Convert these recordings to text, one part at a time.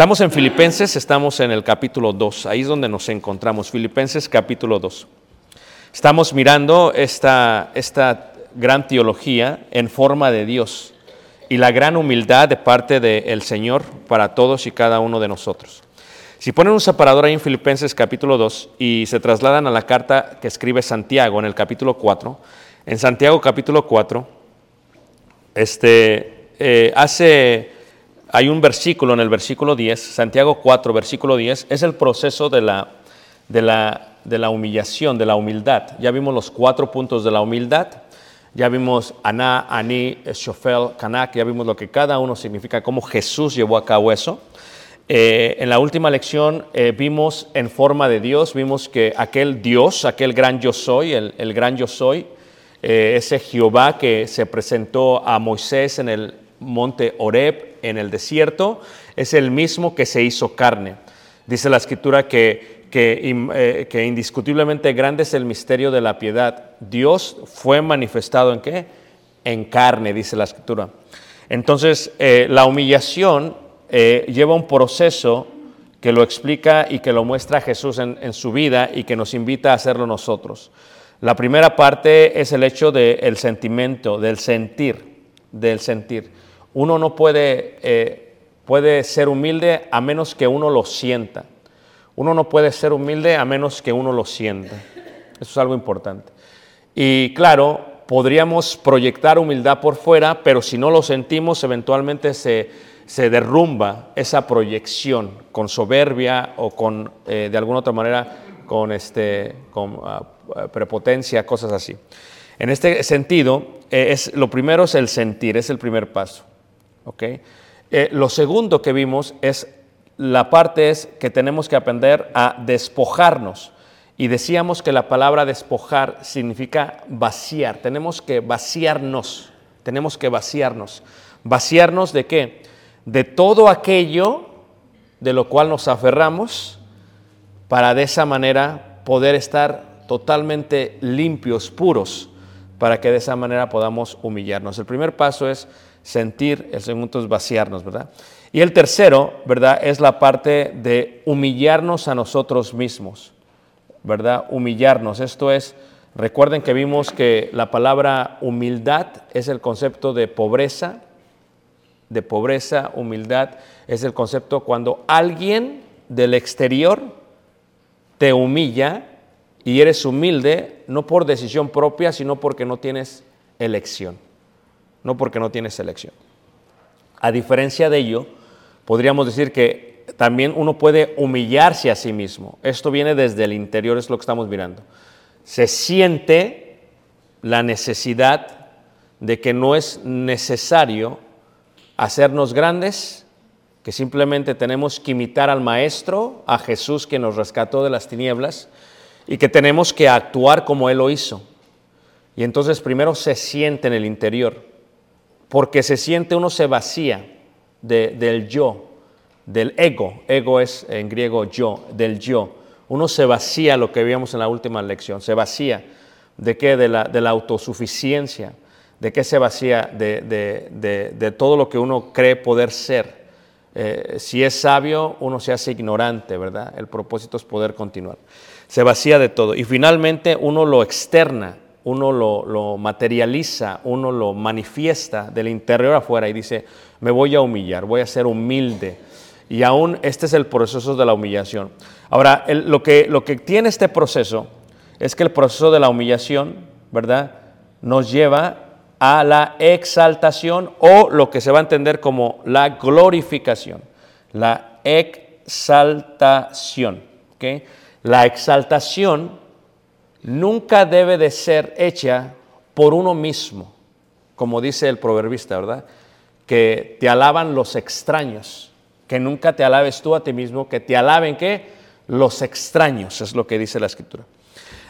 Estamos en Filipenses, estamos en el capítulo 2, ahí es donde nos encontramos, Filipenses capítulo 2. Estamos mirando esta, esta gran teología en forma de Dios y la gran humildad de parte del Señor para todos y cada uno de nosotros. Si ponen un separador ahí en Filipenses capítulo 2 y se trasladan a la carta que escribe Santiago en el capítulo 4, en Santiago capítulo 4, este, eh, hace, hay un versículo en el versículo 10, Santiago 4, versículo 10, es el proceso de la, de la, de la humillación, de la humildad. Ya vimos los cuatro puntos de la humildad, ya vimos Aná, Aní, Shofel, Kanak, ya vimos lo que cada uno significa, cómo Jesús llevó a cabo eso. Eh, en la última lección eh, vimos en forma de Dios, vimos que aquel Dios, aquel gran yo soy, el, el gran yo soy, eh, ese Jehová que se presentó a Moisés en el monte Horeb, en el desierto, es el mismo que se hizo carne. Dice la escritura que, eh, que indiscutiblemente grande es el misterio de la piedad. Dios fue manifestado en qué? En carne, dice la escritura. Entonces, eh, la humillación eh, lleva un proceso que lo explica y que lo muestra Jesús en, en su vida y que nos invita a hacerlo nosotros. La primera parte es el hecho del sentimiento, del sentir, del sentir. Uno no puede, eh, puede ser humilde a menos que uno lo sienta. Uno no puede ser humilde a menos que uno lo sienta. Eso es algo importante. Y claro, podríamos proyectar humildad por fuera, pero si no lo sentimos, eventualmente se, se derrumba esa proyección con soberbia o con, eh, de alguna otra manera, con, este, con ah, prepotencia, cosas así. En este sentido, eh, es, lo primero es el sentir, es el primer paso. Eh, lo segundo que vimos es la parte es que tenemos que aprender a despojarnos. Y decíamos que la palabra despojar significa vaciar. Tenemos que vaciarnos. Tenemos que vaciarnos. ¿Vaciarnos de qué? De todo aquello de lo cual nos aferramos para de esa manera poder estar totalmente limpios, puros, para que de esa manera podamos humillarnos. El primer paso es sentir, el segundo es vaciarnos, ¿verdad? Y el tercero, ¿verdad? Es la parte de humillarnos a nosotros mismos, ¿verdad? Humillarnos. Esto es, recuerden que vimos que la palabra humildad es el concepto de pobreza, de pobreza, humildad, es el concepto cuando alguien del exterior te humilla y eres humilde, no por decisión propia, sino porque no tienes elección. No porque no tienes elección. A diferencia de ello, podríamos decir que también uno puede humillarse a sí mismo. Esto viene desde el interior, es lo que estamos mirando. Se siente la necesidad de que no es necesario hacernos grandes, que simplemente tenemos que imitar al Maestro, a Jesús que nos rescató de las tinieblas, y que tenemos que actuar como Él lo hizo. Y entonces primero se siente en el interior, porque se siente, uno se vacía de- del yo, del ego. Ego es en griego yo, del yo. Uno se vacía, lo que vimos en la última lección, se vacía de qué? De la, de la autosuficiencia, de qué se vacía de, de- de- todo lo que uno cree poder ser. Eh, si es sabio, uno se hace ignorante, ¿verdad? El propósito es poder continuar. Se vacía de todo. Y finalmente uno lo externa, uno lo, materializa, uno lo manifiesta del interior afuera y dice, me voy a humillar, voy a ser humilde. Y aún este es el proceso de la humillación. Ahora, lo, que, lo que tiene este proceso es que el proceso de la humillación, ¿verdad? Nos lleva a la exaltación o lo que se va a entender como la glorificación, la exaltación. ¿ok? La exaltación nunca debe de ser hecha por uno mismo, como dice el proverbista, ¿verdad? Que te alaban los extraños, que nunca te alabes tú a ti mismo, que te alaben qué? Los extraños, es lo que dice la escritura.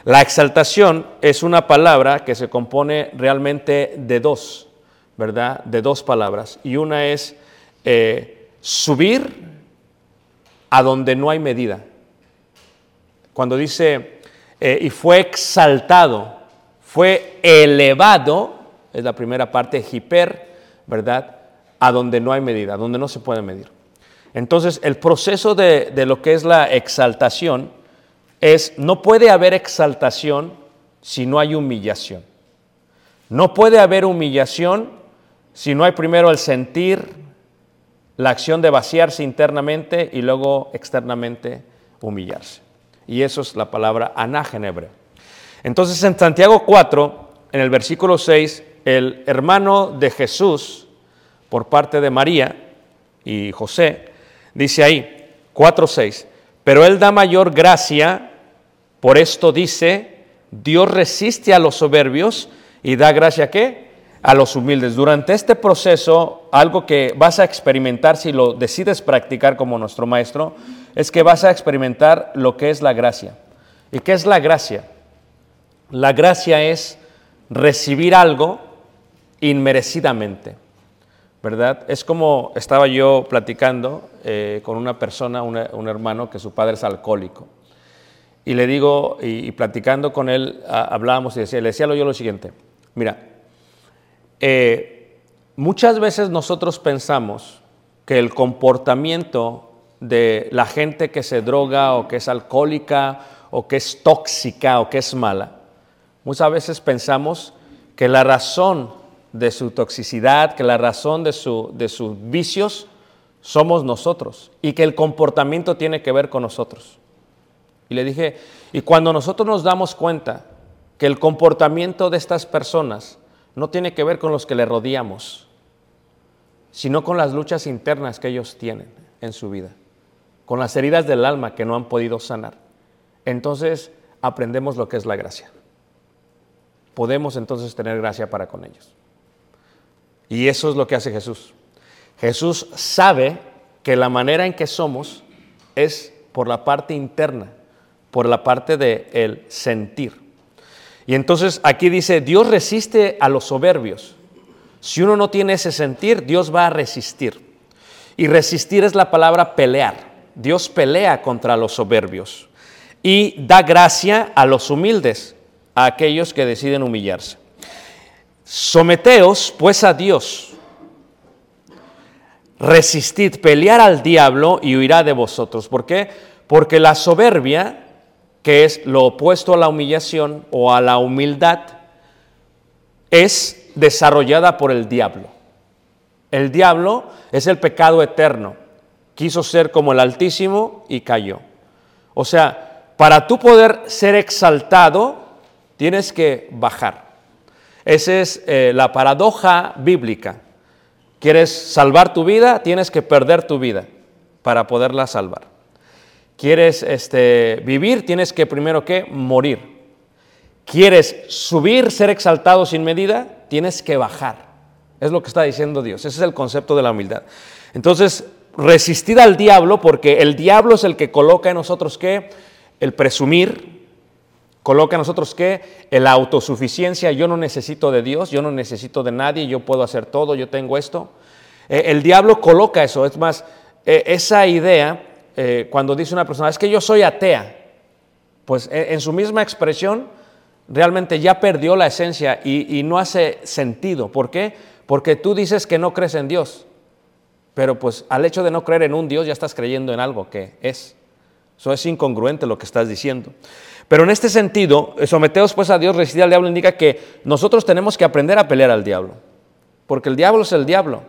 La exaltación es una palabra que se compone realmente de dos, ¿verdad? De dos palabras. Y una es eh, subir a donde no hay medida. Cuando dice, eh, y fue exaltado, fue elevado, es la primera parte, hiper, ¿verdad? A donde no hay medida, donde no se puede medir. Entonces, el proceso de, de lo que es la exaltación es, no puede haber exaltación si no hay humillación. No puede haber humillación si no hay primero el sentir, la acción de vaciarse internamente y luego externamente humillarse. Y eso es la palabra anaj en hebreo. Entonces en Santiago 4, en el versículo 6, el hermano de Jesús, por parte de María y José, dice ahí, 4.6, pero él da mayor gracia, por esto dice, Dios resiste a los soberbios y da gracia a qué? A los humildes. Durante este proceso, algo que vas a experimentar si lo decides practicar como nuestro maestro, es que vas a experimentar lo que es la gracia. ¿Y qué es la gracia? La gracia es recibir algo inmerecidamente, ¿verdad? Es como estaba yo platicando eh, con una persona, un hermano, que su padre es alcohólico. Y le digo, y, platicando con él, hablábamos y decía, le decía yo lo siguiente, mira, eh, muchas veces nosotros pensamos que el comportamiento de la gente que se droga o que es alcohólica o que es tóxica o que es mala, muchas veces pensamos que la razón de su toxicidad, que la razón de, su- de sus vicios somos nosotros y que el comportamiento tiene que ver con nosotros. Y le dije, y cuando nosotros nos damos cuenta que el comportamiento de estas personas no tiene que ver con los que le rodeamos, sino con las luchas internas que ellos tienen en su vida, con las heridas del alma que no han podido sanar, entonces aprendemos lo que es la gracia. Podemos entonces tener gracia para con ellos. Y eso es lo que hace Jesús. Jesús sabe que la manera en que somos es por la parte interna, por la parte del el sentir. Y entonces aquí dice, Dios resiste a los soberbios. Si uno no tiene ese sentir, Dios va a resistir. Y resistir es la palabra pelear. Dios pelea contra los soberbios y da gracia a los humildes, a aquellos que deciden humillarse. Someteos pues a Dios. Resistid, pelear al diablo y huirá de vosotros. ¿Por qué? Porque la soberbia, que es lo opuesto a la humillación o a la humildad, es desarrollada por el diablo. El diablo es el pecado eterno. Quiso ser como el Altísimo y cayó. O sea, para tú poder ser exaltado, tienes que bajar. Esa es eh, la paradoja bíblica. ¿Quieres salvar tu vida? Tienes que perder tu vida para poderla salvar. ¿Quieres este, vivir? Tienes que primero que morir. ¿Quieres subir, ser exaltado sin medida? Tienes que bajar. Es lo que está diciendo Dios. Ese es el concepto de la humildad. Entonces, resistir al diablo, porque el diablo es el que coloca en nosotros que el presumir, coloca en nosotros que la autosuficiencia, yo no necesito de Dios, yo no necesito de nadie, yo puedo hacer todo, yo tengo esto. Eh, el diablo coloca eso, es más, eh, esa idea, eh, cuando dice una persona, es que yo soy atea, pues en su misma expresión realmente ya perdió la esencia y, y no hace sentido. ¿Por qué? Porque tú dices que no crees en Dios, pero pues al hecho de no creer en un Dios ya estás creyendo en algo que es. Eso es incongruente lo que estás diciendo. Pero en este sentido, eh, someteos pues a Dios, resistir al diablo indica que nosotros tenemos que aprender a pelear al diablo. Porque el diablo es el diablo.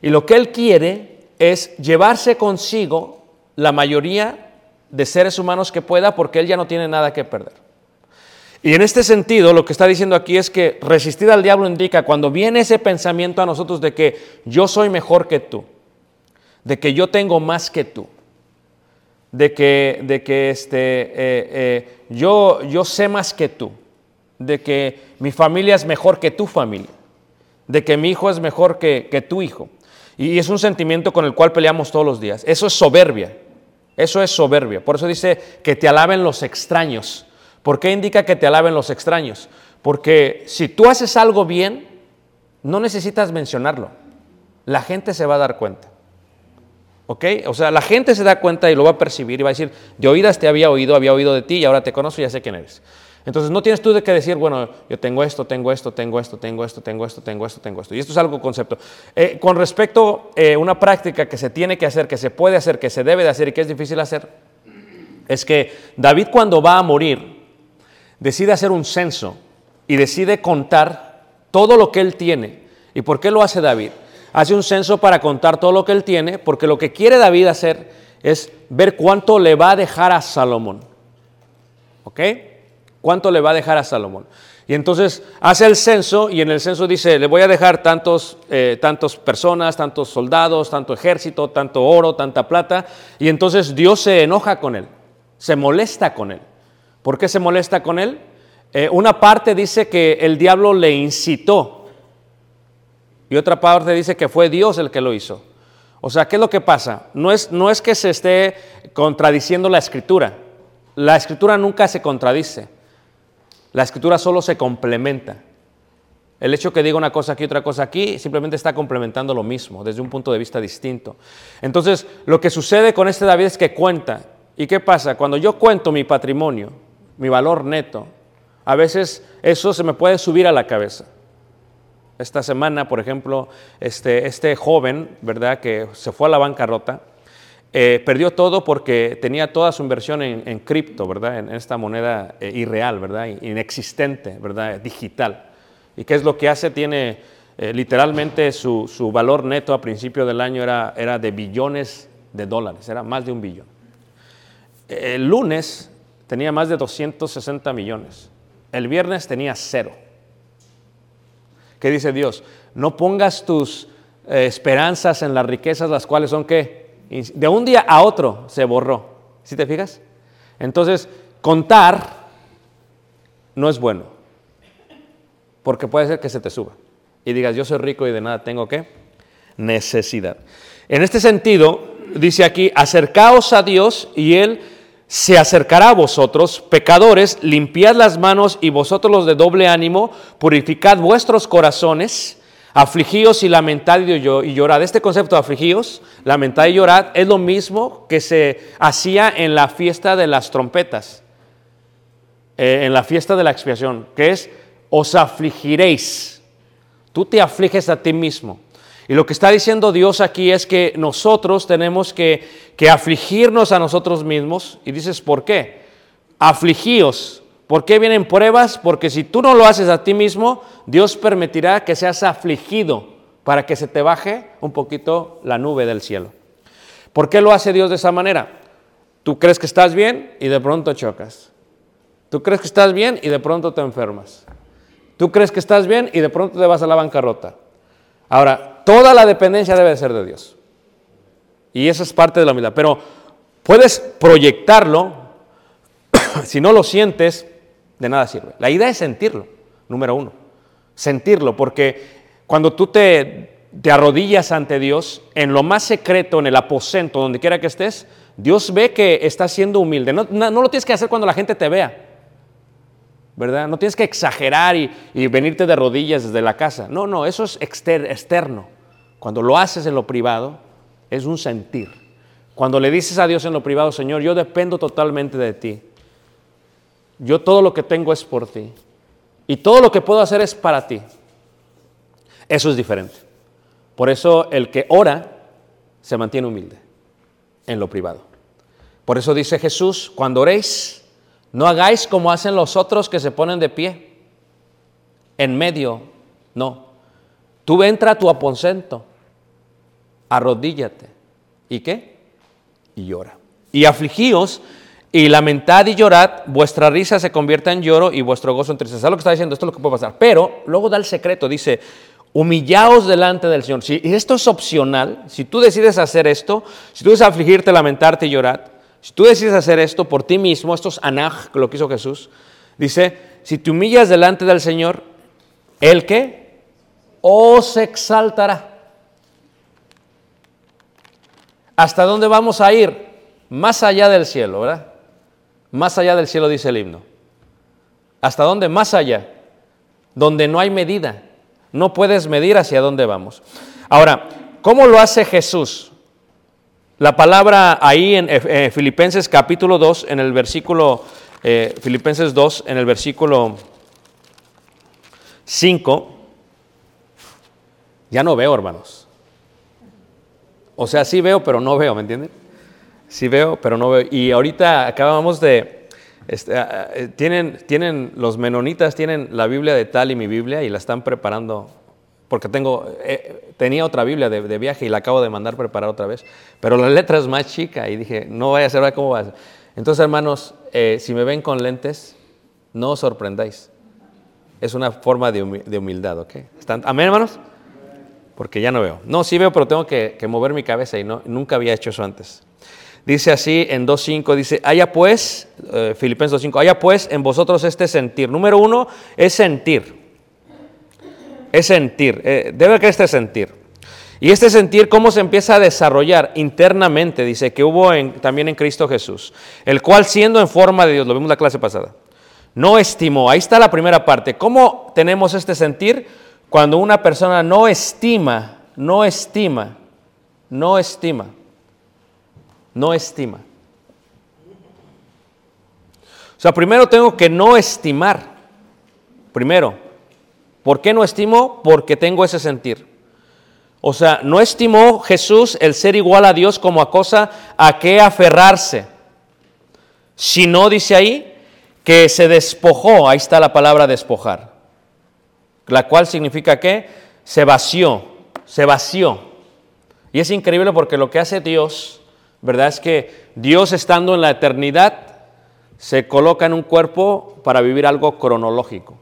Y lo que él quiere es llevarse consigo la mayoría de seres humanos que pueda porque él ya no tiene nada que perder. Y en este sentido, lo que está diciendo aquí es que resistir al diablo indica cuando viene ese pensamiento a nosotros de que yo soy mejor que tú, de que yo tengo más que tú, de que, de que este, eh, eh, yo, yo sé más que tú, de que mi familia es mejor que tu familia, de que mi hijo es mejor que, que tu hijo. Y es un sentimiento con el cual peleamos todos los días. Eso es soberbia. Eso es soberbia. Por eso dice que te alaben los extraños. ¿Por qué indica que te alaben los extraños? Porque si tú haces algo bien, no necesitas mencionarlo. La gente se va a dar cuenta. ¿Ok? O sea, la gente se da cuenta y lo va a percibir y va a decir, de oídas te había oído, había oído de ti y ahora te conozco y ya sé quién eres. Entonces no tienes tú de qué decir, bueno, yo tengo esto, tengo esto, tengo esto, tengo esto, tengo esto, tengo esto, tengo esto. Y esto es algo concepto. Eh, con respecto a eh, una práctica que se tiene que hacer, que se puede hacer, que se debe de hacer y que es difícil hacer, es que David cuando va a morir, decide hacer un censo y decide contar todo lo que él tiene. ¿Y por qué lo hace David? Hace un censo para contar todo lo que él tiene, porque lo que quiere David hacer es ver cuánto le va a dejar a Salomón. ¿Ok? ¿Cuánto le va a dejar a Salomón? Y entonces hace el censo y en el censo dice, le voy a dejar tantos, eh, tantos personas, tantos soldados, tanto ejército, tanto oro, tanta plata. Y entonces Dios se enoja con él, se molesta con él. ¿Por qué se molesta con él? Eh, una parte dice que el diablo le incitó y otra parte dice que fue Dios el que lo hizo. O sea, ¿qué es lo que pasa? No es, no es que se esté contradiciendo la escritura. La escritura nunca se contradice. La escritura solo se complementa. El hecho que diga una cosa aquí, otra cosa aquí, simplemente está complementando lo mismo, desde un punto de vista distinto. Entonces, lo que sucede con este David es que cuenta. ¿Y qué pasa? Cuando yo cuento mi patrimonio, mi valor neto, a veces eso se me puede subir a la cabeza. Esta semana, por ejemplo, este, este joven, ¿verdad?, que se fue a la bancarrota, eh, perdió todo porque tenía toda su inversión en, cripto, ¿verdad? En esta moneda eh, irreal, ¿verdad? Inexistente, ¿verdad? Digital. ¿Y qué es lo que hace? Tiene eh, literalmente su, su, valor neto a principio del año era, era de billones de dólares, era más de un billón. El lunes tenía más de 260 millones. El viernes tenía cero. ¿Qué dice Dios? No pongas tus esperanzas en las riquezas, las cuales son qué? de un día a otro se borró. ¿Sí te fijas? Entonces, contar no es bueno, porque puede ser que se te suba y digas, yo soy rico y de nada tengo que necesidad. En este sentido, dice aquí, acercaos a Dios y Él se acercará a vosotros, pecadores, limpiad las manos y vosotros los de doble ánimo, purificad vuestros corazones Afligíos y lamentad y llorad. Este concepto de afligíos, lamentad y llorad es lo mismo que se hacía en la fiesta de las trompetas, eh, en la fiesta de la expiación, que es os afligiréis. Tú te afliges a ti mismo. Y lo que está diciendo Dios aquí es que nosotros tenemos que, que afligirnos a nosotros mismos. Y dices, ¿por qué? Afligíos ¿Por qué vienen pruebas? Porque si tú no lo haces a ti mismo, Dios permitirá que seas afligido para que se te baje un poquito la nube del cielo. ¿Por qué lo hace Dios de esa manera? Tú crees que estás bien y de pronto chocas. Tú crees que estás bien y de pronto te enfermas. Tú crees que estás bien y de pronto te vas a la bancarrota. Ahora, toda la dependencia debe ser de Dios. Y eso es parte de la humildad. Pero puedes proyectarlo, si no lo sientes, de nada sirve. La idea es sentirlo, número uno. Sentirlo, porque cuando tú te, te arrodillas ante Dios, en lo más secreto, en el aposento, donde quiera que estés, Dios ve que estás siendo humilde. No, no- lo tienes que hacer cuando la gente te vea. ¿verdad? No tienes que exagerar y, y venirte de rodillas desde la casa. No, no, eso es exter- externo. Cuando lo haces en lo privado, es un sentir. Cuando le dices a Dios en lo privado, Señor, yo dependo totalmente de ti. Yo todo lo que tengo es por ti. Y todo lo que puedo hacer es para ti. Eso es diferente. Por eso el que ora se mantiene humilde en lo privado. Por eso dice Jesús, cuando oréis, no hagáis como hacen los otros que se ponen de pie. En medio, no. Tú entra a tu aposento, arrodíllate. ¿Y qué? Y llora. Y afligíos y lamentad y llorad, vuestra risa se convierta en lloro y vuestro gozo en tristeza. ¿Sabes lo que está diciendo? Esto es lo que puede pasar. Pero luego da el secreto, dice, humillaos delante del Señor. Si esto es opcional, si tú decides hacer esto, si tú decides afligirte, lamentarte y llorar, si tú decides hacer esto por ti mismo, esto es anaj, lo que hizo Jesús, dice, si te humillas delante del Señor, ¿el qué? Os exaltará. ¿Hasta dónde vamos a ir? Más allá del cielo, ¿verdad? Más allá del cielo dice el himno. ¿Hasta dónde? Más allá. Donde no hay medida. No puedes medir hacia dónde vamos. Ahora, ¿cómo lo hace Jesús? La palabra ahí en Filipenses capítulo 2, en el versículo, eh, Filipenses 2, en el versículo 5, ya no veo, hermanos. O sea, sí veo, pero no veo, ¿me entienden? Sí veo, pero no veo. Y ahorita acabamos de... este, ah, eh, tienen, tienen, los menonitas tienen la Biblia de tal y mi Biblia y la están preparando, porque tengo, eh, tenía otra Biblia de, de viaje y la acabo de mandar preparar otra vez, pero la letra es más chica y dije, no vaya a ser. ¿cómo va a ser? Entonces, hermanos, eh, si me ven con lentes, no os sorprendáis. Es una forma de humildad, ¿ok? ¿Están- ¿Amén, hermanos? Porque ya no veo. No, sí veo, pero tengo que, que mover mi cabeza y no, nunca había hecho eso antes. Dice así en 2.5, dice, haya pues, eh, Filipenses 2.5, haya pues en vosotros este sentir. Número uno es sentir. Es sentir. eh, debe que este sentir. Y este sentir, ¿cómo se empieza a desarrollar internamente? Dice que hubo en- también en Cristo Jesús, el cual siendo en forma de Dios, lo vimos la clase pasada, no estimó. Ahí está la primera parte. ¿Cómo tenemos este sentir? Cuando una persona no estima, no estima, no estima, no estima. O sea, primero tengo que no estimar. Primero, ¿por qué no estimo? Porque tengo ese sentir. O sea, no estimó Jesús el ser igual a Dios como a cosa a que aferrarse, sino, dice ahí, que se despojó, ahí está la palabra despojar, la cual significa que se vació, se vació. Y es increíble porque lo que hace Dios, ¿verdad? Es que Dios estando en la eternidad, se coloca en un cuerpo para vivir algo cronológico.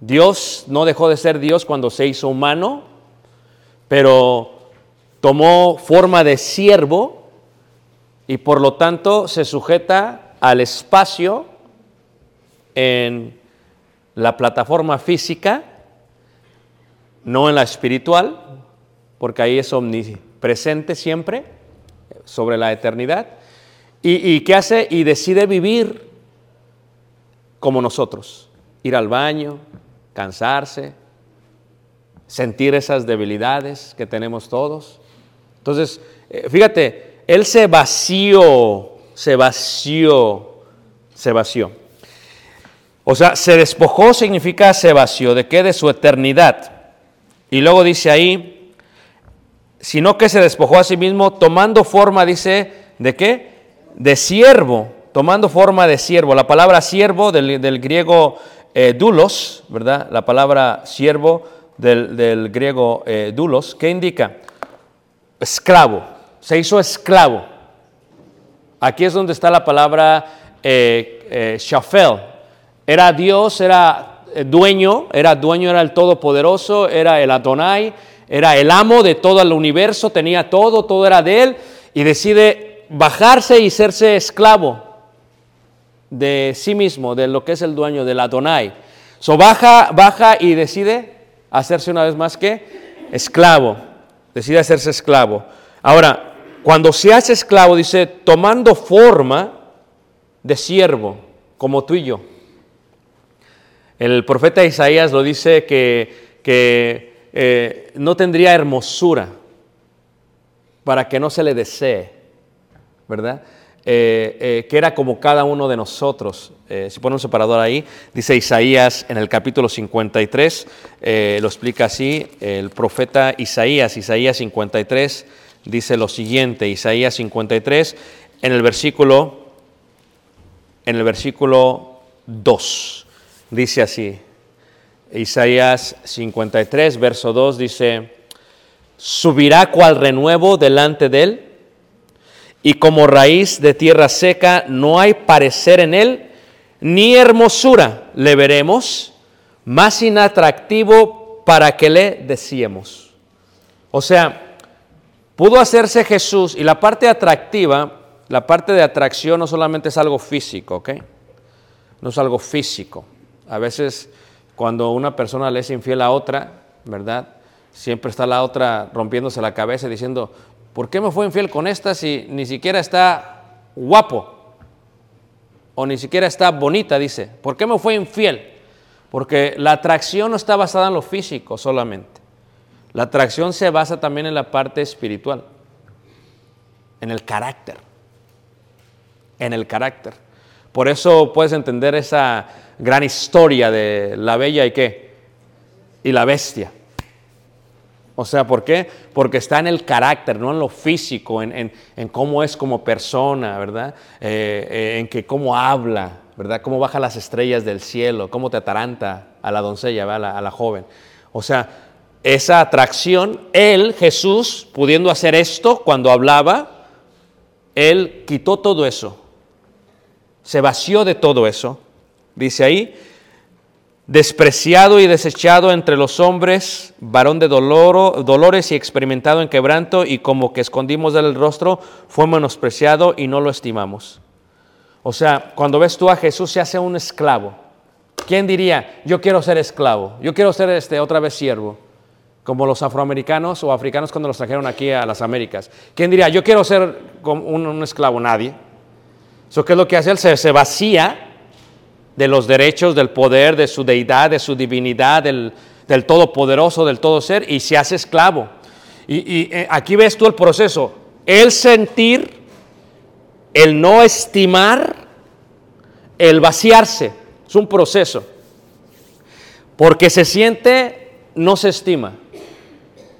Dios no dejó de ser Dios cuando se hizo humano, pero tomó forma de siervo y por lo tanto se sujeta al espacio en la plataforma física, no en la espiritual, porque ahí es omnipresente siempre sobre la eternidad. ¿Y, y qué hace? Y decide vivir como nosotros, ir al baño, cansarse, sentir esas debilidades que tenemos todos. Entonces, eh, fíjate, Él se vació, se vació, se vació. O sea, se despojó significa se vació. ¿De qué? De su eternidad. Y luego dice ahí, sino que se despojó a sí mismo tomando forma, dice, ¿de qué? De siervo, tomando forma de siervo. La palabra siervo del, del griego eh, dulos, ¿verdad? La palabra siervo del, del griego eh, dulos, ¿qué indica? Esclavo, se hizo esclavo. Aquí es donde está la palabra eh, eh, shafel. Era Dios, era eh, dueño, era dueño, era el todopoderoso, era el Adonai, era el amo de todo el universo, tenía todo, todo era de él, y decide bajarse y serse esclavo de sí mismo, de lo que es el dueño, del Adonai. So baja, baja y decide hacerse una vez más que esclavo, decide hacerse esclavo. Ahora, cuando se hace esclavo, dice, tomando forma de siervo, como tú y yo. El profeta Isaías lo dice que, que eh, no tendría hermosura para que no se le desee, ¿verdad? Eh, eh, que era como cada uno de nosotros. Si pone un separador ahí, dice Isaías en el capítulo 53, eh, lo explica así, el profeta Isaías, Isaías 53, dice lo siguiente, Isaías 53, en el versículo, en el versículo 2, dice así, Isaías 53, verso 2, dice, subirá cual renuevo delante de él, y como raíz de tierra seca no hay parecer en él, ni hermosura le veremos, más inatractivo para que le decíamos. O sea, pudo hacerse Jesús y la parte atractiva, la parte de atracción no solamente es algo físico. No es algo físico. A veces cuando una persona le es infiel a otra, ¿verdad? Siempre está la otra rompiéndose la cabeza diciendo, ¿por qué me fue infiel con esta si ni siquiera está guapo? O ni siquiera está bonita, dice. ¿Por qué me fue infiel? Porque la atracción no está basada en lo físico solamente. La atracción se basa también en la parte espiritual, en el carácter, en el carácter. Por eso puedes entender esa gran historia de la bella y qué, y la bestia. O sea, ¿por qué? Porque está en el carácter, no en lo físico, en, en- cómo es como persona, ¿verdad? Eh, eh, en que cómo habla, ¿verdad? Cómo baja las estrellas del cielo, cómo te ataranta a la doncella, a a la joven. O sea, esa atracción, él, Jesús, pudiendo hacer esto cuando hablaba, él quitó todo eso, se vació de todo eso, dice ahí, despreciado y desechado entre los hombres, varón de dolor, dolores y experimentado en quebranto, y como que escondimos del rostro, fue menospreciado y no lo estimamos. O sea, cuando ves tú a Jesús se hace un esclavo. ¿Quién diría, yo quiero ser esclavo, yo quiero ser este, otra vez siervo? Como los afroamericanos o africanos cuando los trajeron aquí a las Américas. ¿Quién diría, yo quiero ser un, un esclavo? Nadie. Eso qué es lo que hace él? Se, se vacía de los derechos, del poder, de su deidad, de su divinidad, del, del todopoderoso, del todo ser, y se hace esclavo. Y, eh, aquí ves tú el proceso. El sentir, el no estimar, el vaciarse. Es un proceso. Porque se siente, no se estima.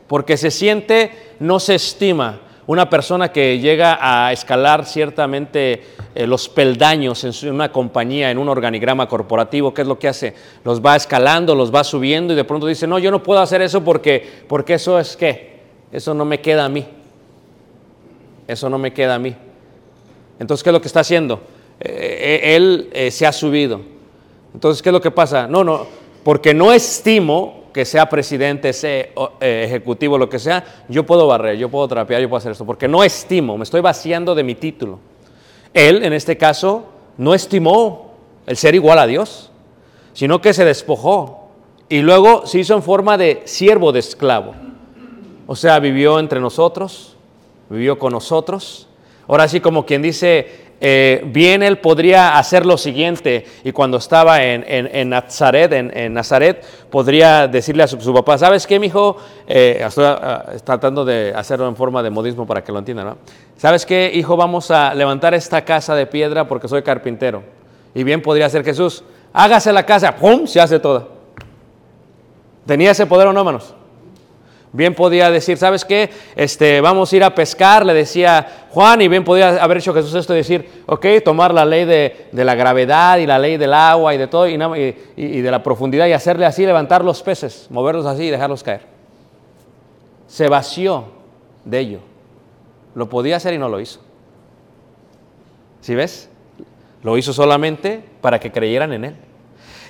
Porque se siente, no se estima. Una persona que llega a escalar ciertamente eh, los peldaños en su- una compañía, en un organigrama corporativo, ¿qué es lo que hace? Los va escalando, los va subiendo y de pronto dice, no, yo no puedo hacer eso porque, porque eso es qué? Eso no me queda a mí. Eso no me queda a mí. Entonces, ¿qué es lo que está haciendo? Eh, eh, él se ha subido. Entonces, ¿qué es lo que pasa? No, no, porque no estimo que sea presidente, sea eh, ejecutivo, lo que sea, yo puedo barrer, yo puedo trapear, yo puedo hacer esto, porque no estimo, me estoy vaciando de mi título. Él, en este caso, no estimó el ser igual a Dios, sino que se despojó y luego se hizo en forma de siervo de esclavo. O sea, vivió entre nosotros, vivió con nosotros. Ahora sí, como quien dice, eh, bien él podría hacer lo siguiente, y cuando estaba en, en, en Nazaret, en, en Nazaret, podría decirle a su, su papá, ¿sabes qué, mijo? Eh, estoy ah, tratando de hacerlo en forma de modismo para que lo entiendan, ¿no? ¿Sabes qué, hijo? Vamos a levantar esta casa de piedra porque soy carpintero. Y bien podría ser Jesús, hágase la casa, ¡pum! Se hace toda. ¿Tenía ese poder o no, hermanos? Bien podía decir, ¿sabes qué? Este, vamos a ir a pescar, le decía Juan, y bien podía haber hecho Jesús esto y decir, ok, tomar la ley de, la gravedad y la ley del agua y de todo, y- y de la profundidad, y hacerle así, levantar los peces, moverlos así y dejarlos caer. Se vació de ello. Lo podía hacer y no lo hizo. ¿Sí ves? Lo hizo solamente para que creyeran en Él.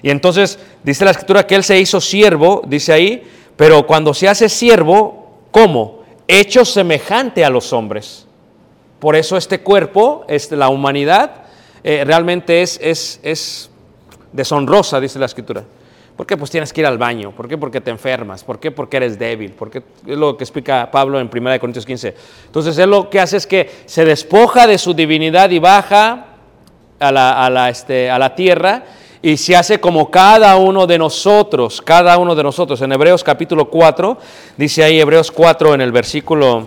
Y entonces dice la escritura que él se hizo siervo, dice ahí, pero cuando se hace siervo, ¿cómo? Hecho semejante a los hombres. Por eso este cuerpo, este, la humanidad, eh, realmente es, es, es deshonrosa, dice la escritura. ¿Por qué? Pues tienes que ir al baño. ¿Por qué? Porque te enfermas. ¿Por qué? Porque eres débil. Porque es lo que explica Pablo en 1 Corintios 15. Entonces él lo que hace es que se despoja de su divinidad y baja a la, a la, este, a la tierra y se hace como cada uno de nosotros, cada uno de nosotros. En Hebreos capítulo 4, dice ahí Hebreos 4 en el versículo,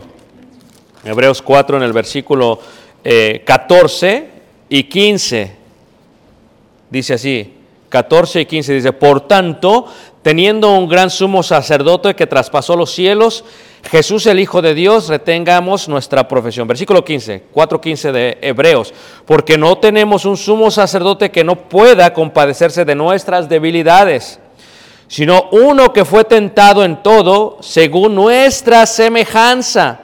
Hebreos 4 en el versículo eh, 14 y 15, dice así, 14 y 15 dice, por tanto, teniendo un gran sumo sacerdote que traspasó los cielos, Jesús el Hijo de Dios, retengamos nuestra profesión. Versículo 15, 4.15 de Hebreos, porque no tenemos un sumo sacerdote que no pueda compadecerse de nuestras debilidades, sino uno que fue tentado en todo según nuestra semejanza,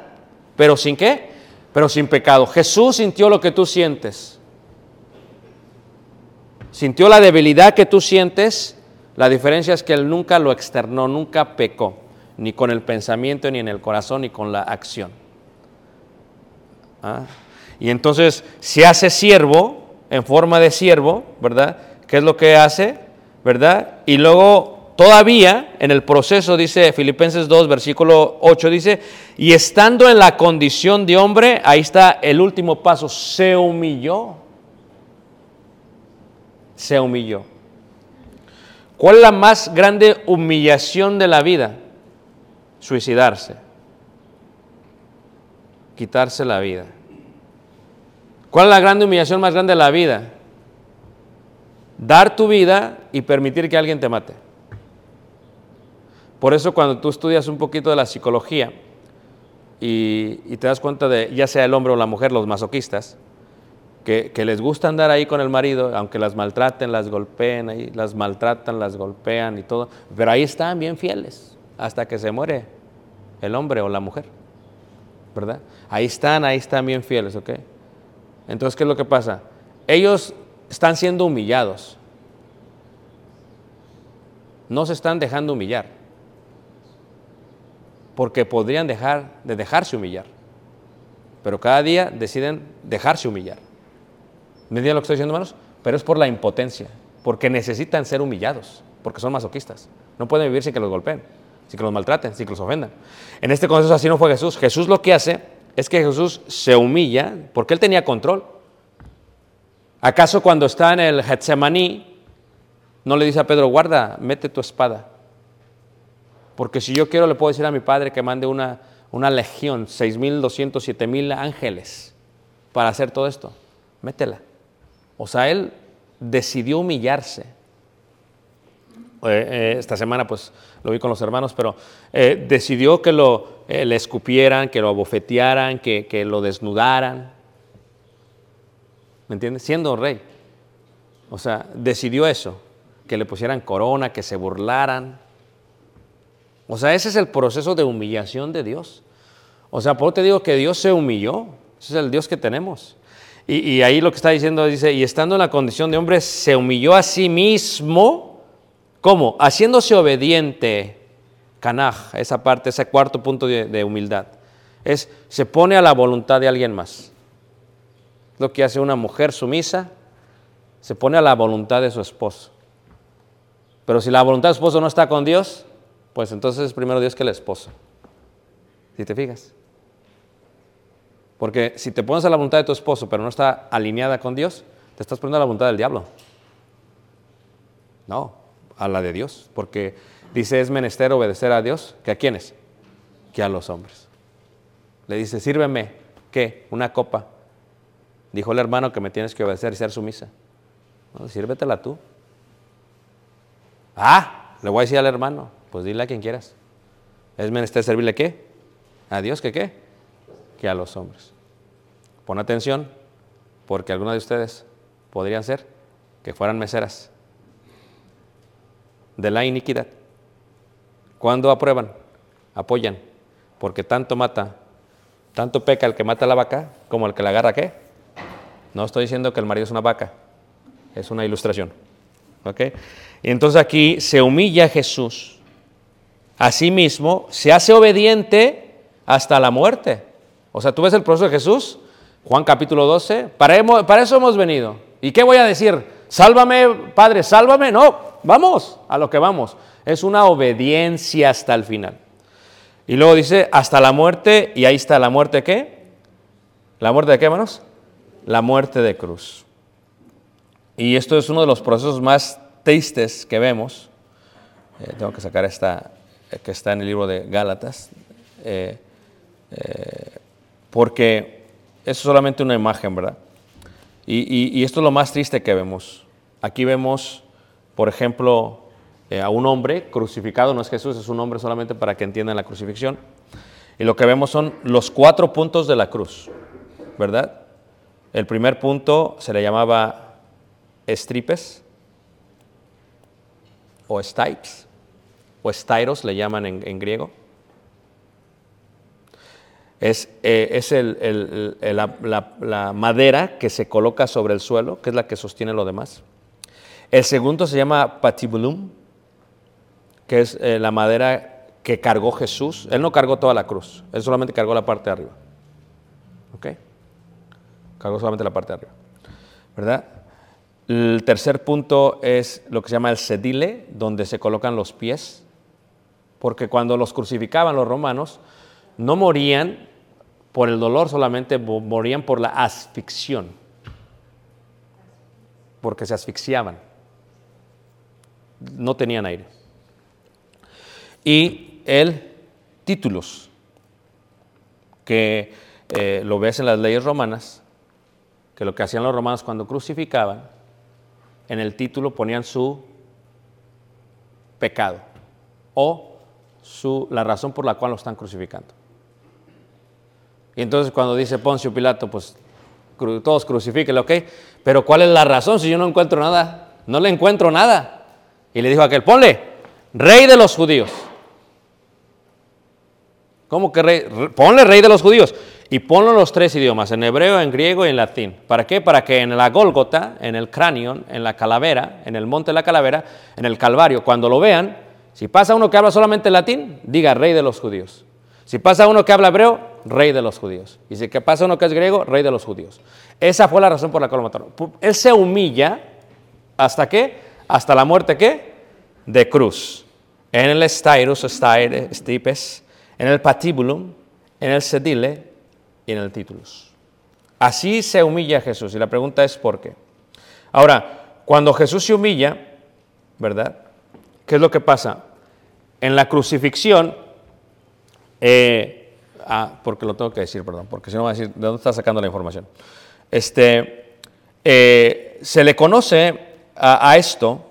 pero sin qué, pero sin pecado. Jesús sintió lo que tú sientes sintió la debilidad que tú sientes, la diferencia es que él nunca lo externó, nunca pecó, ni con el pensamiento, ni en el corazón, ni con la acción. ¿Ah? Y entonces se hace siervo, en forma de siervo, ¿verdad? ¿Qué es lo que hace? ¿Verdad? Y luego todavía en el proceso, dice Filipenses 2, versículo 8, dice, y estando en la condición de hombre, ahí está el último paso, se humilló se humilló. ¿Cuál es la más grande humillación de la vida? Suicidarse. Quitarse la vida. ¿Cuál es la grande humillación más grande de la vida? Dar tu vida y permitir que alguien te mate. Por eso cuando tú estudias un poquito de la psicología y, y te das cuenta de, ya sea el hombre o la mujer, los masoquistas, que, les gusta andar ahí con el marido, aunque las maltraten, las golpeen, ahí, las maltratan, las golpean y todo, pero ahí están bien fieles hasta que se muere el hombre o la mujer, ¿verdad? Ahí están, ahí están bien fieles, ¿ok? Entonces, ¿qué es lo que pasa? Ellos están siendo humillados, no se están dejando humillar, porque podrían dejar de dejarse humillar, pero cada día deciden dejarse humillar. ¿Me entienden lo que estoy diciendo, hermanos? Pero es por la impotencia, porque necesitan ser humillados, porque son masoquistas. No pueden vivir sin que los golpeen, sin que los maltraten, sin que los ofendan. En este contexto así no fue Jesús. Jesús lo que hace es que Jesús se humilla porque él tenía control. ¿Acaso cuando está en el Getsemaní no le dice a Pedro, guarda, mete tu espada? Porque si yo quiero le puedo decir a mi padre que mande una, una legión, 6.200, 7.000 ángeles para hacer todo esto. Métela. O sea, él decidió humillarse. Eh, eh, esta semana pues lo vi con los hermanos, pero eh, decidió que lo, le escupieran, que lo abofetearan, que, que lo desnudaran. ¿Me entiendes? Siendo rey. O sea, decidió eso, que le pusieran corona, que se burlaran. O sea, ese es el proceso de humillación de Dios. O sea, por eso te digo que Dios se humilló. Ese es el Dios que tenemos. Y, ahí lo que está diciendo dice, y estando en la condición de hombre, se humilló a sí mismo. ¿Cómo? Haciéndose obediente. Canaj, esa parte, ese cuarto punto de, humildad. Es, se pone a la voluntad de alguien más. Lo que hace una mujer sumisa, se pone a la voluntad de su esposo. Pero si la voluntad del esposo no está con Dios, pues entonces es primero Dios que el esposo. Si te fijas. Porque si te pones a la voluntad de tu esposo, pero no está alineada con Dios, te estás poniendo a la voluntad del diablo. No, a la de Dios. Porque dice, es menester obedecer a Dios, que a quiénes? Que a los hombres. Le dice, sírveme, ¿qué? Una copa. Dijo el hermano que me tienes que obedecer y ser sumisa. No, sírvetela tú. Ah, le voy a decir al hermano, pues dile a quien quieras. ¿Es menester servirle qué? ¿A Dios que qué? Que a los hombres. Pon atención, porque algunos de ustedes podrían ser que fueran meseras de la iniquidad. Cuando aprueban, apoyan, porque tanto mata, tanto peca el que mata a la vaca como el que la agarra qué. No estoy diciendo que el marido es una vaca, es una ilustración. ¿ok? Y entonces aquí se humilla Jesús. Asimismo, se hace obediente hasta la muerte. O sea, tú ves el proceso de Jesús, Juan capítulo 12, para, eso hemos venido. ¿Y qué voy a decir? Sálvame, Padre, sálvame. No, vamos a lo que vamos. Es una obediencia hasta el final. Y luego dice, hasta la muerte, y ahí está la muerte qué? ¿La muerte de qué, hermanos? La muerte de cruz. Y esto es uno de los procesos más tristes que vemos. Eh, tengo que sacar esta eh, que está en el libro de Gálatas. eh, eh, porque es solamente una imagen, ¿verdad? Y, esto es lo más triste que vemos. Aquí vemos, por ejemplo, eh, a un hombre crucificado, no es Jesús, es un hombre solamente para que entiendan la crucifixión. Y lo que vemos son los cuatro puntos de la cruz, ¿verdad? El primer punto se le llamaba estripes o stipes o stairos le llaman en griego. Es, eh, es el- la madera que se coloca sobre el suelo, que es la que sostiene lo demás. El segundo se llama patibulum, que es eh, la madera que cargó Jesús. Él no cargó toda la cruz, él solamente cargó la parte de arriba. ¿Ok? Cargó solamente la parte de arriba. ¿Verdad? El tercer punto es lo que se llama el sedile, donde se colocan los pies, porque cuando los crucificaban los romanos, no morían por el dolor solamente, mo- morían por la asfixión, porque se asfixiaban, no tenían aire. Y el títulos, que eh, lo ves en las leyes romanas, que lo que hacían los romanos cuando crucificaban, en el título ponían su pecado o su, la razón por la cual lo están crucificando. Y entonces cuando dice Poncio Pilato, pues todos crucifíquenlo, ok, pero ¿cuál es la razón si yo no encuentro nada? No le encuentro nada. Y le dijo a aquel, ponle, rey de los judíos. ¿Cómo que rey? Re- Ponle rey de los judíos. Y ponlo en los tres idiomas, en hebreo, en griego y en latín. ¿Para qué? Para que en la Gólgota, en el cráneo, en la calavera, en el monte de la calavera, en el Calvario, cuando lo vean, si pasa uno que habla solamente latín, diga rey de los judíos. Si pasa uno que habla hebreo, rey de los judíos. Y si que pasa uno que es griego, rey de los judíos. Esa fue la razón por la cual lo mataron. Él se humilla hasta qué? Hasta la muerte qué? De cruz. En el stire, stipes, en el patibulum, en el sedile y en el titulus. Así se humilla Jesús. Y la pregunta es ¿por qué? Ahora, cuando Jesús se humilla, ¿verdad? ¿Qué es lo que pasa? En la crucifixión, eh, ah, porque lo tengo que decir, perdón, porque si no va a decir, ¿de dónde está sacando la información? Este, eh, se le conoce a, esto,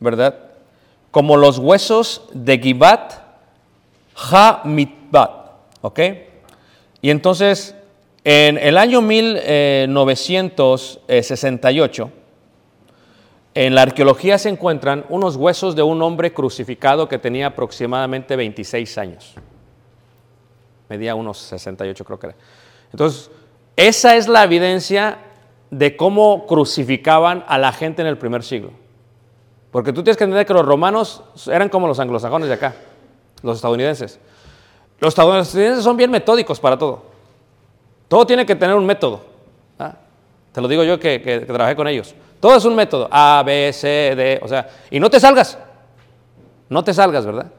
¿verdad? Como los huesos de Gibat Ha-Mitbat, ¿ok? Y entonces, en el año 1968, en la arqueología se encuentran unos huesos de un hombre crucificado que tenía aproximadamente 26 años. Medía unos 68 creo que era. Entonces, esa es la evidencia de cómo crucificaban a la gente en el primer siglo. Porque tú tienes que entender que los romanos eran como los anglosajones de acá, los estadounidenses. Los estadounidenses son bien metódicos para todo. Todo tiene que tener un método. ¿ah? Te lo digo yo que, que- que trabajé con ellos. Todo es un método. A, B, C, D. O sea, y no te salgas. No te salgas, ¿verdad?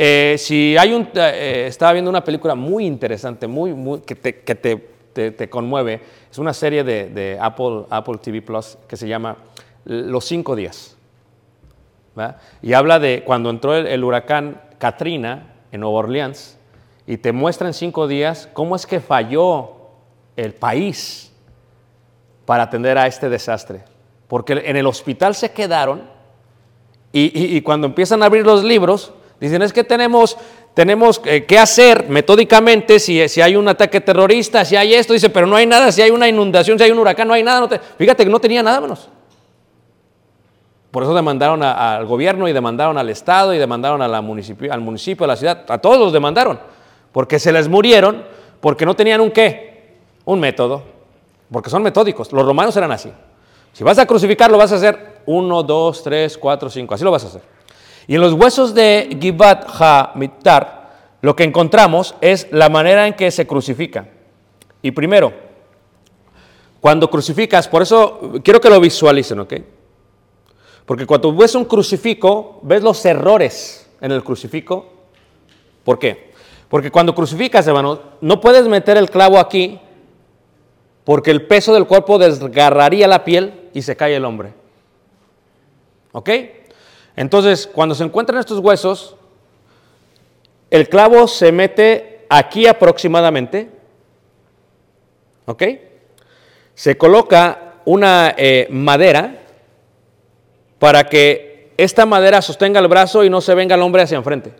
Eh, si hay un... eh, estaba viendo una película muy interesante, muy, muy, que, te, que te, te- te conmueve. Es una serie de, de Apple, Apple TV Plus que se llama Los Cinco Días. ¿verdad? Y habla de cuando entró el, el huracán Katrina en Nueva Orleans y te muestra en cinco días cómo es que falló el país para atender a este desastre. Porque en el hospital se quedaron y, y- y cuando empiezan a abrir los libros, dicen es que tenemos, tenemos eh, que hacer metódicamente si, si hay un ataque terrorista, si hay esto, dice, pero no hay nada, si hay una inundación, si hay un huracán, no hay nada. no te- Fíjate que no tenía nada menos. Por eso demandaron al gobierno y demandaron al Estado y demandaron a municipio, al municipio, a la ciudad. A todos los demandaron. Porque se les murieron porque no tenían un qué. Un método. Porque son metódicos. Los romanos eran así. Si vas a crucificar, lo vas a hacer 1, 2, 3, 4, 5. Así lo vas a hacer. Y en los huesos de Gibat Ha-Mitar, lo que encontramos es la manera en que se crucifica. Y primero, cuando crucificas, por eso quiero que lo visualicen, ¿ok? Porque cuando ves un crucifijo, ves los errores en el crucifijo. ¿Por qué? Porque cuando crucificas, hermano, no puedes meter el clavo aquí porque el peso del cuerpo desgarraría la piel y se cae el hombre. ¿Ok? Entonces, cuando se encuentran estos huesos, el clavo se mete aquí aproximadamente. ¿Ok? Se coloca una eh, madera para que esta madera sostenga el brazo y no se venga el hombre hacia enfrente.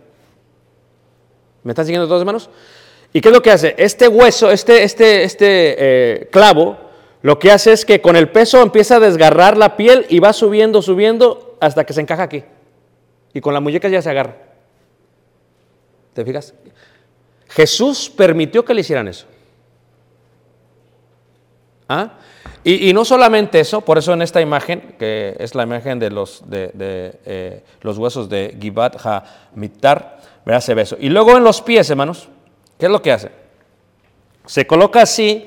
¿Me están siguiendo todos, hermanos? ¿Y qué es lo que hace? Este hueso, este, este, este eh, clavo, lo que hace es que con el peso empieza a desgarrar la piel y va subiendo, subiendo hasta que se encaja aquí. Y con la muñeca ya se agarra. ¿Te fijas? Jesús permitió que le hicieran eso. ¿Ah? Y, no solamente eso, por eso en esta imagen, que es la imagen de los, de, eh, los huesos de Gibat Ha-Mitar, verá se ve eso. Y luego en los pies, hermanos, ¿qué es lo que hace? Se coloca así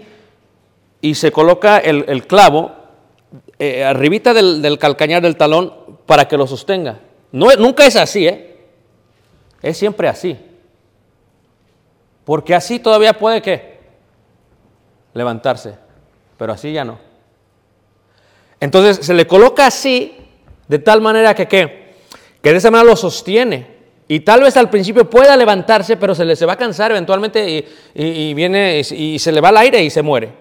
y se coloca el, el clavo eh, arribita del, del calcañar del talón para que lo sostenga. No, nunca es así, ¿eh? Es siempre así. Porque así todavía puede que levantarse, pero así ya no. Entonces se le coloca así, de tal manera que ¿qué? Que de esa manera lo sostiene. Y tal vez al principio pueda levantarse, pero se le se va a cansar eventualmente y, viene y, y se le va al aire y se muere.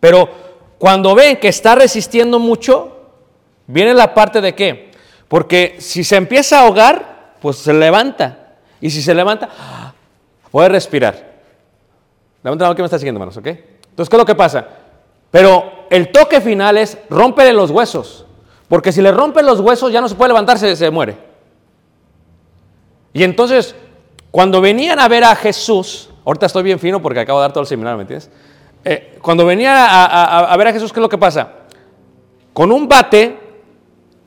Pero cuando ven que está resistiendo mucho, viene la parte de qué? Porque si se empieza a ahogar, pues se levanta. Y si se levanta, puede respirar. Levanta la mano que me está siguiendo, hermanos, ¿ok? Entonces, ¿qué es lo que pasa? Pero el toque final es rómpele los huesos. Porque si le rompen los huesos, ya no se puede levantar, se, muere. Y entonces, cuando venían a ver a Jesús, ahorita estoy bien fino porque acabo de dar todo el seminario, ¿me entiendes? Eh, cuando venían a- a ver a Jesús, ¿qué es lo que pasa? Con un bate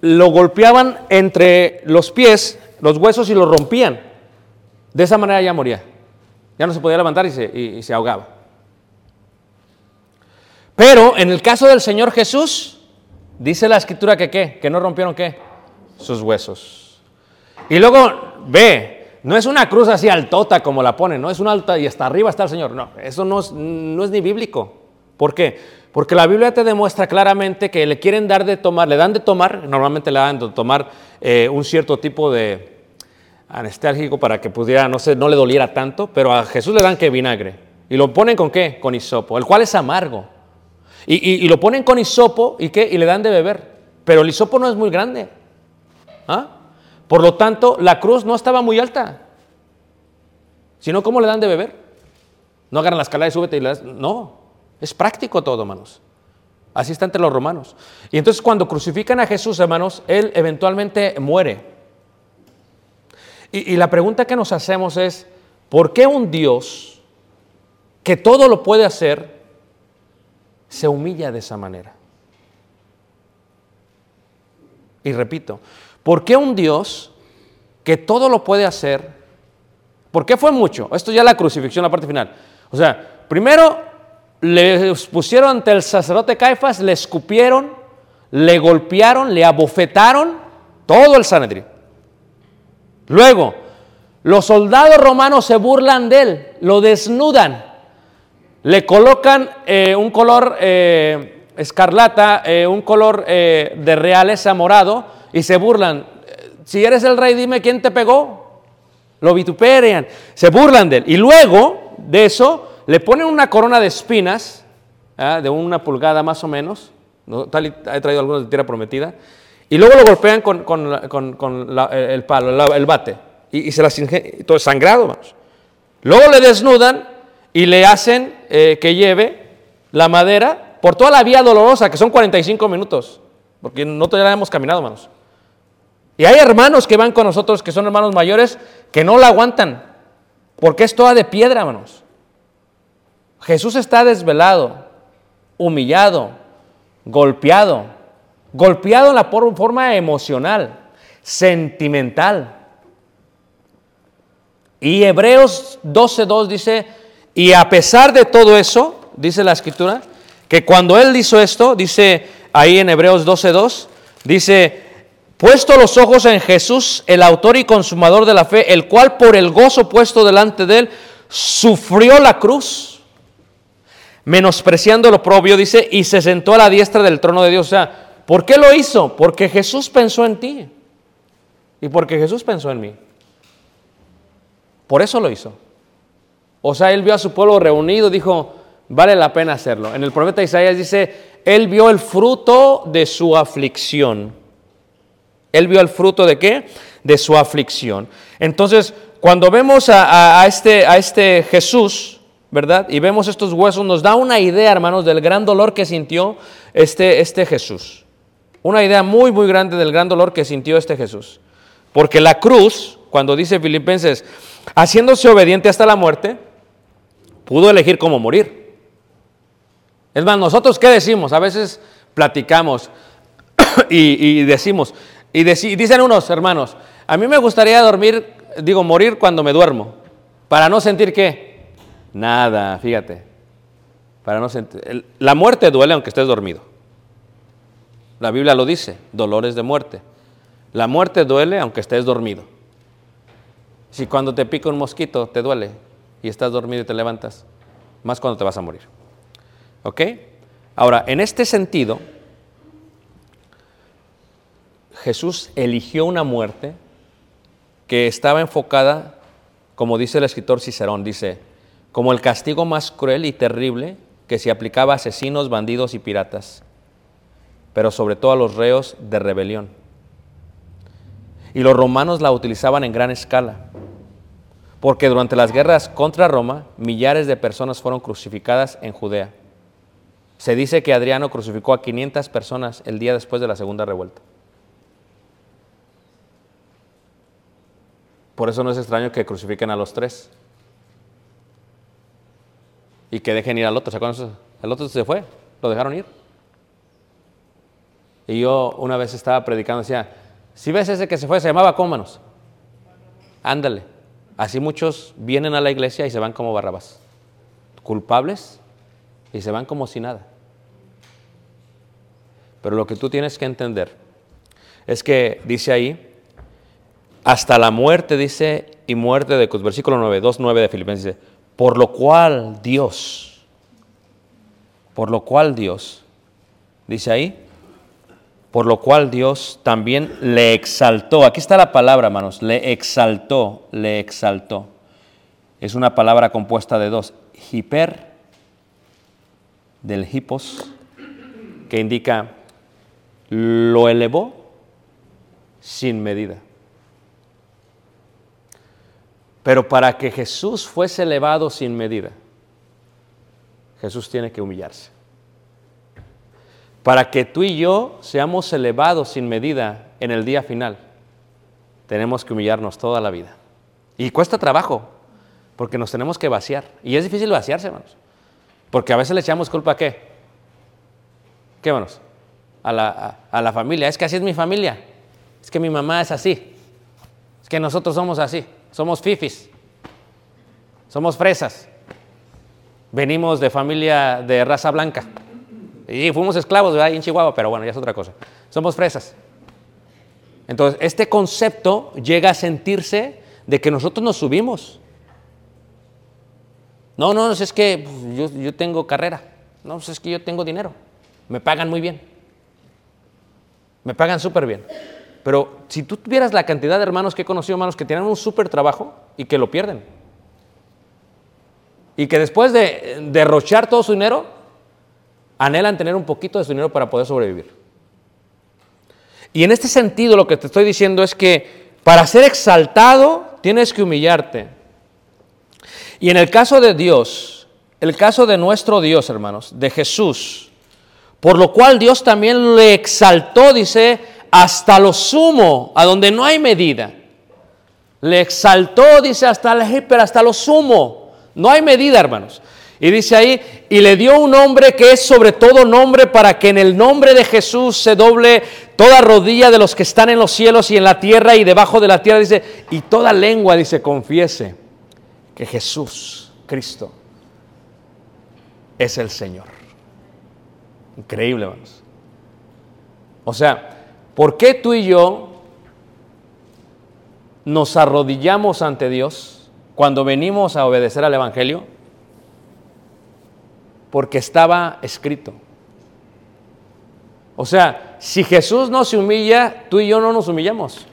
lo golpeaban entre los pies, los huesos y lo rompían. De esa manera ya moría. Ya no se podía levantar y se, ahogaba. Pero en el caso del Señor Jesús, dice la escritura que qué, que no rompieron qué, sus huesos. Y luego ve, no es una cruz así altota como la ponen, no es una alta y hasta arriba está el Señor. No, eso no es, no es ni bíblico. ¿Por qué? Porque la Biblia te demuestra claramente que le quieren dar de tomar, le dan de tomar, normalmente le dan de tomar eh, un cierto tipo de anestálgico para que pudiera, no sé, no le doliera tanto, pero a Jesús le dan que vinagre. ¿Y lo ponen con qué? Con hisopo, el cual es amargo. Y, y- lo ponen con hisopo y qué? Y le dan de beber. Pero el hisopo no es muy grande. ¿Ah? Por lo tanto, la cruz no estaba muy alta. Sino, ¿cómo le dan de beber? No agarran la escalera y súbete y le das. No, es práctico todo, hermanos. Así está entre los romanos. Y entonces cuando crucifican a Jesús, hermanos, él eventualmente muere. Y, la pregunta que nos hacemos es, ¿por qué un Dios que todo lo puede hacer se humilla de esa manera? Y repito, ¿por qué un Dios que todo lo puede hacer? ¿Por qué fue mucho? Esto ya la crucifixión, la parte final. O sea, primero le pusieron ante el sacerdote Caifás, le escupieron, le golpearon, le abofetaron, todo el Sanedrín. Luego, los soldados romanos se burlan de él, lo desnudan, le colocan eh, un color eh, escarlata, eh, un color de realeza morado y se burlan. Si eres el rey, dime quién te pegó. Lo vituperian, se burlan de él. Y luego de eso le ponen una corona de espinas, ah, de una pulgada más o menos. ¿no? He traído algunos de tierra prometida. Y luego lo golpean con, el palo, el bate. Y, se las inge- todo sangrado, vamos. Luego le desnudan y le hacen eh, que lleve la madera por toda la vía dolorosa, que son 45 minutos, porque ya la hemos caminado, hermanos. Y hay hermanos que van con nosotros, que son hermanos mayores, que no la aguantan, porque es toda de piedra, hermanos. Jesús está desvelado, humillado, golpeado, golpeado en la forma emocional, sentimental. Y Hebreos 12.2 dice, y a pesar de todo eso, dice la escritura, que cuando él hizo esto, dice ahí en Hebreos 12.2, dice, puesto los ojos en Jesús, el autor y consumador de la fe, el cual por el gozo puesto delante de él, sufrió la cruz, menospreciando lo propio, dice, y se sentó a la diestra del trono de Dios. O sea, ¿por qué lo hizo? Porque Jesús pensó en ti. Y porque Jesús pensó en mí. Por eso lo hizo. O sea, él vio a su pueblo reunido, dijo, vale la pena hacerlo. En el profeta Isaías dice, él vio el fruto de su aflicción. Él vio el fruto de qué? De su aflicción. Entonces, cuando vemos a, este, a este Jesús, ¿verdad? Y vemos estos huesos, nos da una idea, hermanos, del gran dolor que sintió este, este Jesús. Una idea muy, muy grande del gran dolor que sintió este Jesús. Porque la cruz, cuando dice Filipenses, haciéndose obediente hasta la muerte, pudo elegir cómo morir. Es más, nosotros qué decimos? A veces platicamos y, decimos, y, y dicen unos hermanos, a mí me gustaría dormir, digo, morir cuando me duermo, para no sentir qué. Nada, fíjate. Para no sentir. La muerte duele aunque estés dormido. La Biblia lo dice, dolores de muerte. La muerte duele aunque estés dormido. Si cuando te pica un mosquito te duele y estás dormido y te levantas, más cuando te vas a morir. ¿Ok? Ahora, en este sentido, Jesús eligió una muerte que estaba enfocada, como dice el escritor Cicerón, dice, como el castigo más cruel y terrible que se aplicaba a asesinos, bandidos y piratas, pero sobre todo a los reos de rebelión. Y los romanos la utilizaban en gran escala, porque durante las guerras contra Roma, millares de personas fueron crucificadas en Judea. Se dice que Adriano crucificó a 500 personas el día después de la segunda revuelta. Por eso no es extraño que crucifiquen a los tres. Y que dejen ir al otro. ¿Se acuerdan? El otro se fue, lo dejaron ir. Y yo una vez estaba predicando, decía, si ves ese que se fue, se llamaba Cómanos. Ándale. Así muchos vienen a la iglesia y se van como barrabás. Culpables y se van como si nada. Pero lo que tú tienes que entender es que dice ahí, hasta la muerte, dice, y muerte de cruz. Versículo 9, 2, 9 de Filipenses dice, por lo cual Dios, por lo cual Dios, dice ahí, por lo cual Dios también le exaltó. Aquí está la palabra, hermanos, le exaltó, le exaltó. Es una palabra compuesta de dos, hiper, del hipos, que indica lo elevó sin medida. Pero para que Jesús fuese elevado sin medida, Jesús tiene que humillarse. Para que tú y yo seamos elevados sin medida en el día final, tenemos que humillarnos toda la vida. Y cuesta trabajo, porque nos tenemos que vaciar. Y es difícil vaciarse, hermanos. Porque a veces le echamos culpa a qué? ¿Qué, hermanos? A la, a- a la familia. Es que así es mi familia. Es que mi mamá es así. Es que nosotros somos así. Somos fifis. Somos fresas. Venimos de familia de raza blanca. Y fuimos esclavos, ¿verdad? En Chihuahua, pero bueno, ya es otra cosa. Somos fresas. Entonces, este concepto llega a sentirse de que nosotros nos subimos. No, no, es que pues, yo, yo tengo carrera. No, pues, es que yo tengo dinero. Me pagan muy bien. Me pagan súper bien. Pero si tú tuvieras la cantidad de hermanos que he conocido, hermanos que tienen un súper trabajo y que lo pierden. Y que después de derrochar todo su dinero, anhelan tener un poquito de su dinero para poder sobrevivir. Y en este sentido lo que te estoy diciendo es que para ser exaltado tienes que humillarte. Y en el caso de Dios, el caso de nuestro Dios, hermanos, de Jesús, por lo cual Dios también le exaltó, dice, hasta lo sumo, a donde no hay medida. Le exaltó, dice, hasta el pero hasta lo sumo. No hay medida, hermanos. Y dice ahí, y le dio un nombre que es sobre todo nombre para que en el nombre de Jesús se doble toda rodilla de los que están en los cielos y en la tierra y debajo de la tierra. Dice, y toda lengua, dice, confiese que Jesús, Cristo, es el Señor. Increíble, hermanos. O sea, ¿por qué tú y yo nos arrodillamos ante Dios cuando venimos a obedecer al Evangelio? Porque estaba escrito. O sea, si Jesús no se humilla, tú y yo no nos humillamos.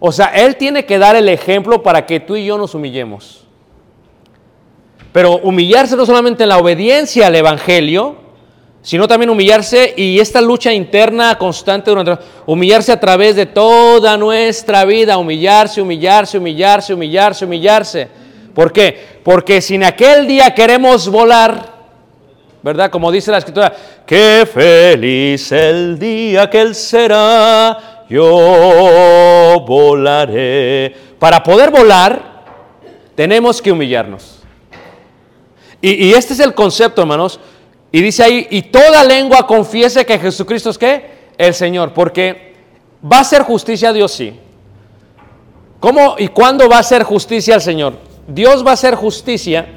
O sea, Él tiene que dar el ejemplo para que tú y yo nos humillemos. Pero humillarse no solamente en la obediencia al Evangelio, sino también humillarse y esta lucha interna constante durante humillarse a través de toda nuestra vida, humillarse, humillarse, humillarse, humillarse, humillarse. ¿Por qué? Porque si en aquel día queremos volar, ¿verdad? Como dice la escritura, qué feliz el día que él será, yo volaré. Para poder volar, tenemos que humillarnos. Y, y este es el concepto, hermanos. Y dice ahí, y toda lengua confiese que Jesucristo es qué? El Señor, porque va a ser justicia a Dios, sí. ¿Cómo y cuándo va a ser justicia al Señor? Dios va a hacer justicia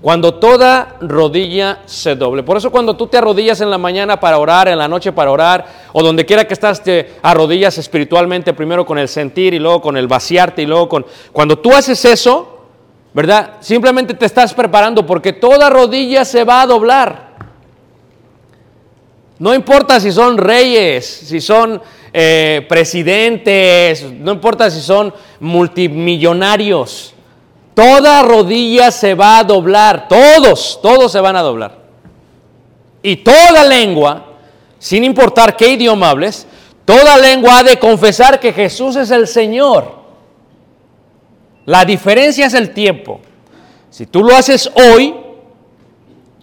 cuando toda rodilla se doble. Por eso cuando tú te arrodillas en la mañana para orar, en la noche para orar, o donde quiera que estás, te arrodillas espiritualmente, primero con el sentir y luego con el vaciarte y luego con... Cuando tú haces eso, ¿verdad? Simplemente te estás preparando porque toda rodilla se va a doblar. No importa si son reyes, si son eh, presidentes, no importa si son multimillonarios. Toda rodilla se va a doblar, todos, todos se van a doblar. Y toda lengua, sin importar qué idioma hables, toda lengua ha de confesar que Jesús es el Señor. La diferencia es el tiempo. Si tú lo haces hoy,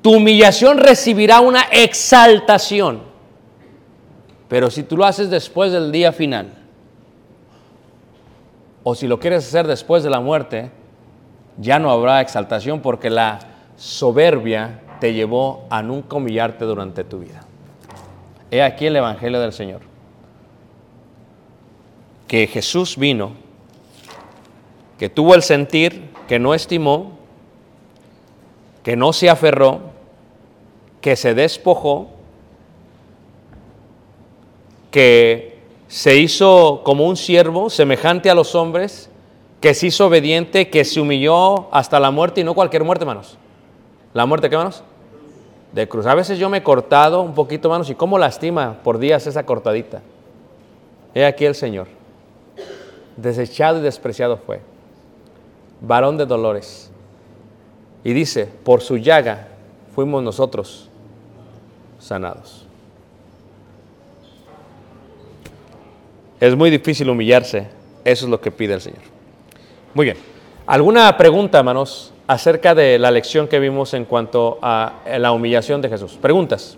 tu humillación recibirá una exaltación. Pero si tú lo haces después del día final, o si lo quieres hacer después de la muerte, ya no habrá exaltación porque la soberbia te llevó a nunca humillarte durante tu vida. He aquí el Evangelio del Señor. Que Jesús vino, que tuvo el sentir, que no estimó, que no se aferró, que se despojó, que se hizo como un siervo, semejante a los hombres, que se hizo obediente, que se humilló hasta la muerte y no cualquier muerte, hermanos. ¿La muerte qué, hermanos? De cruz. A veces yo me he cortado un poquito, hermanos, y cómo lastima por días esa cortadita. He aquí el Señor. Desechado y despreciado fue. Varón de dolores. Y dice, por su llaga fuimos nosotros sanados. Es muy difícil humillarse. Eso es lo que pide el Señor. Muy bien. ¿Alguna pregunta, hermanos, acerca de la lección que vimos en cuanto a la humillación de Jesús? Preguntas.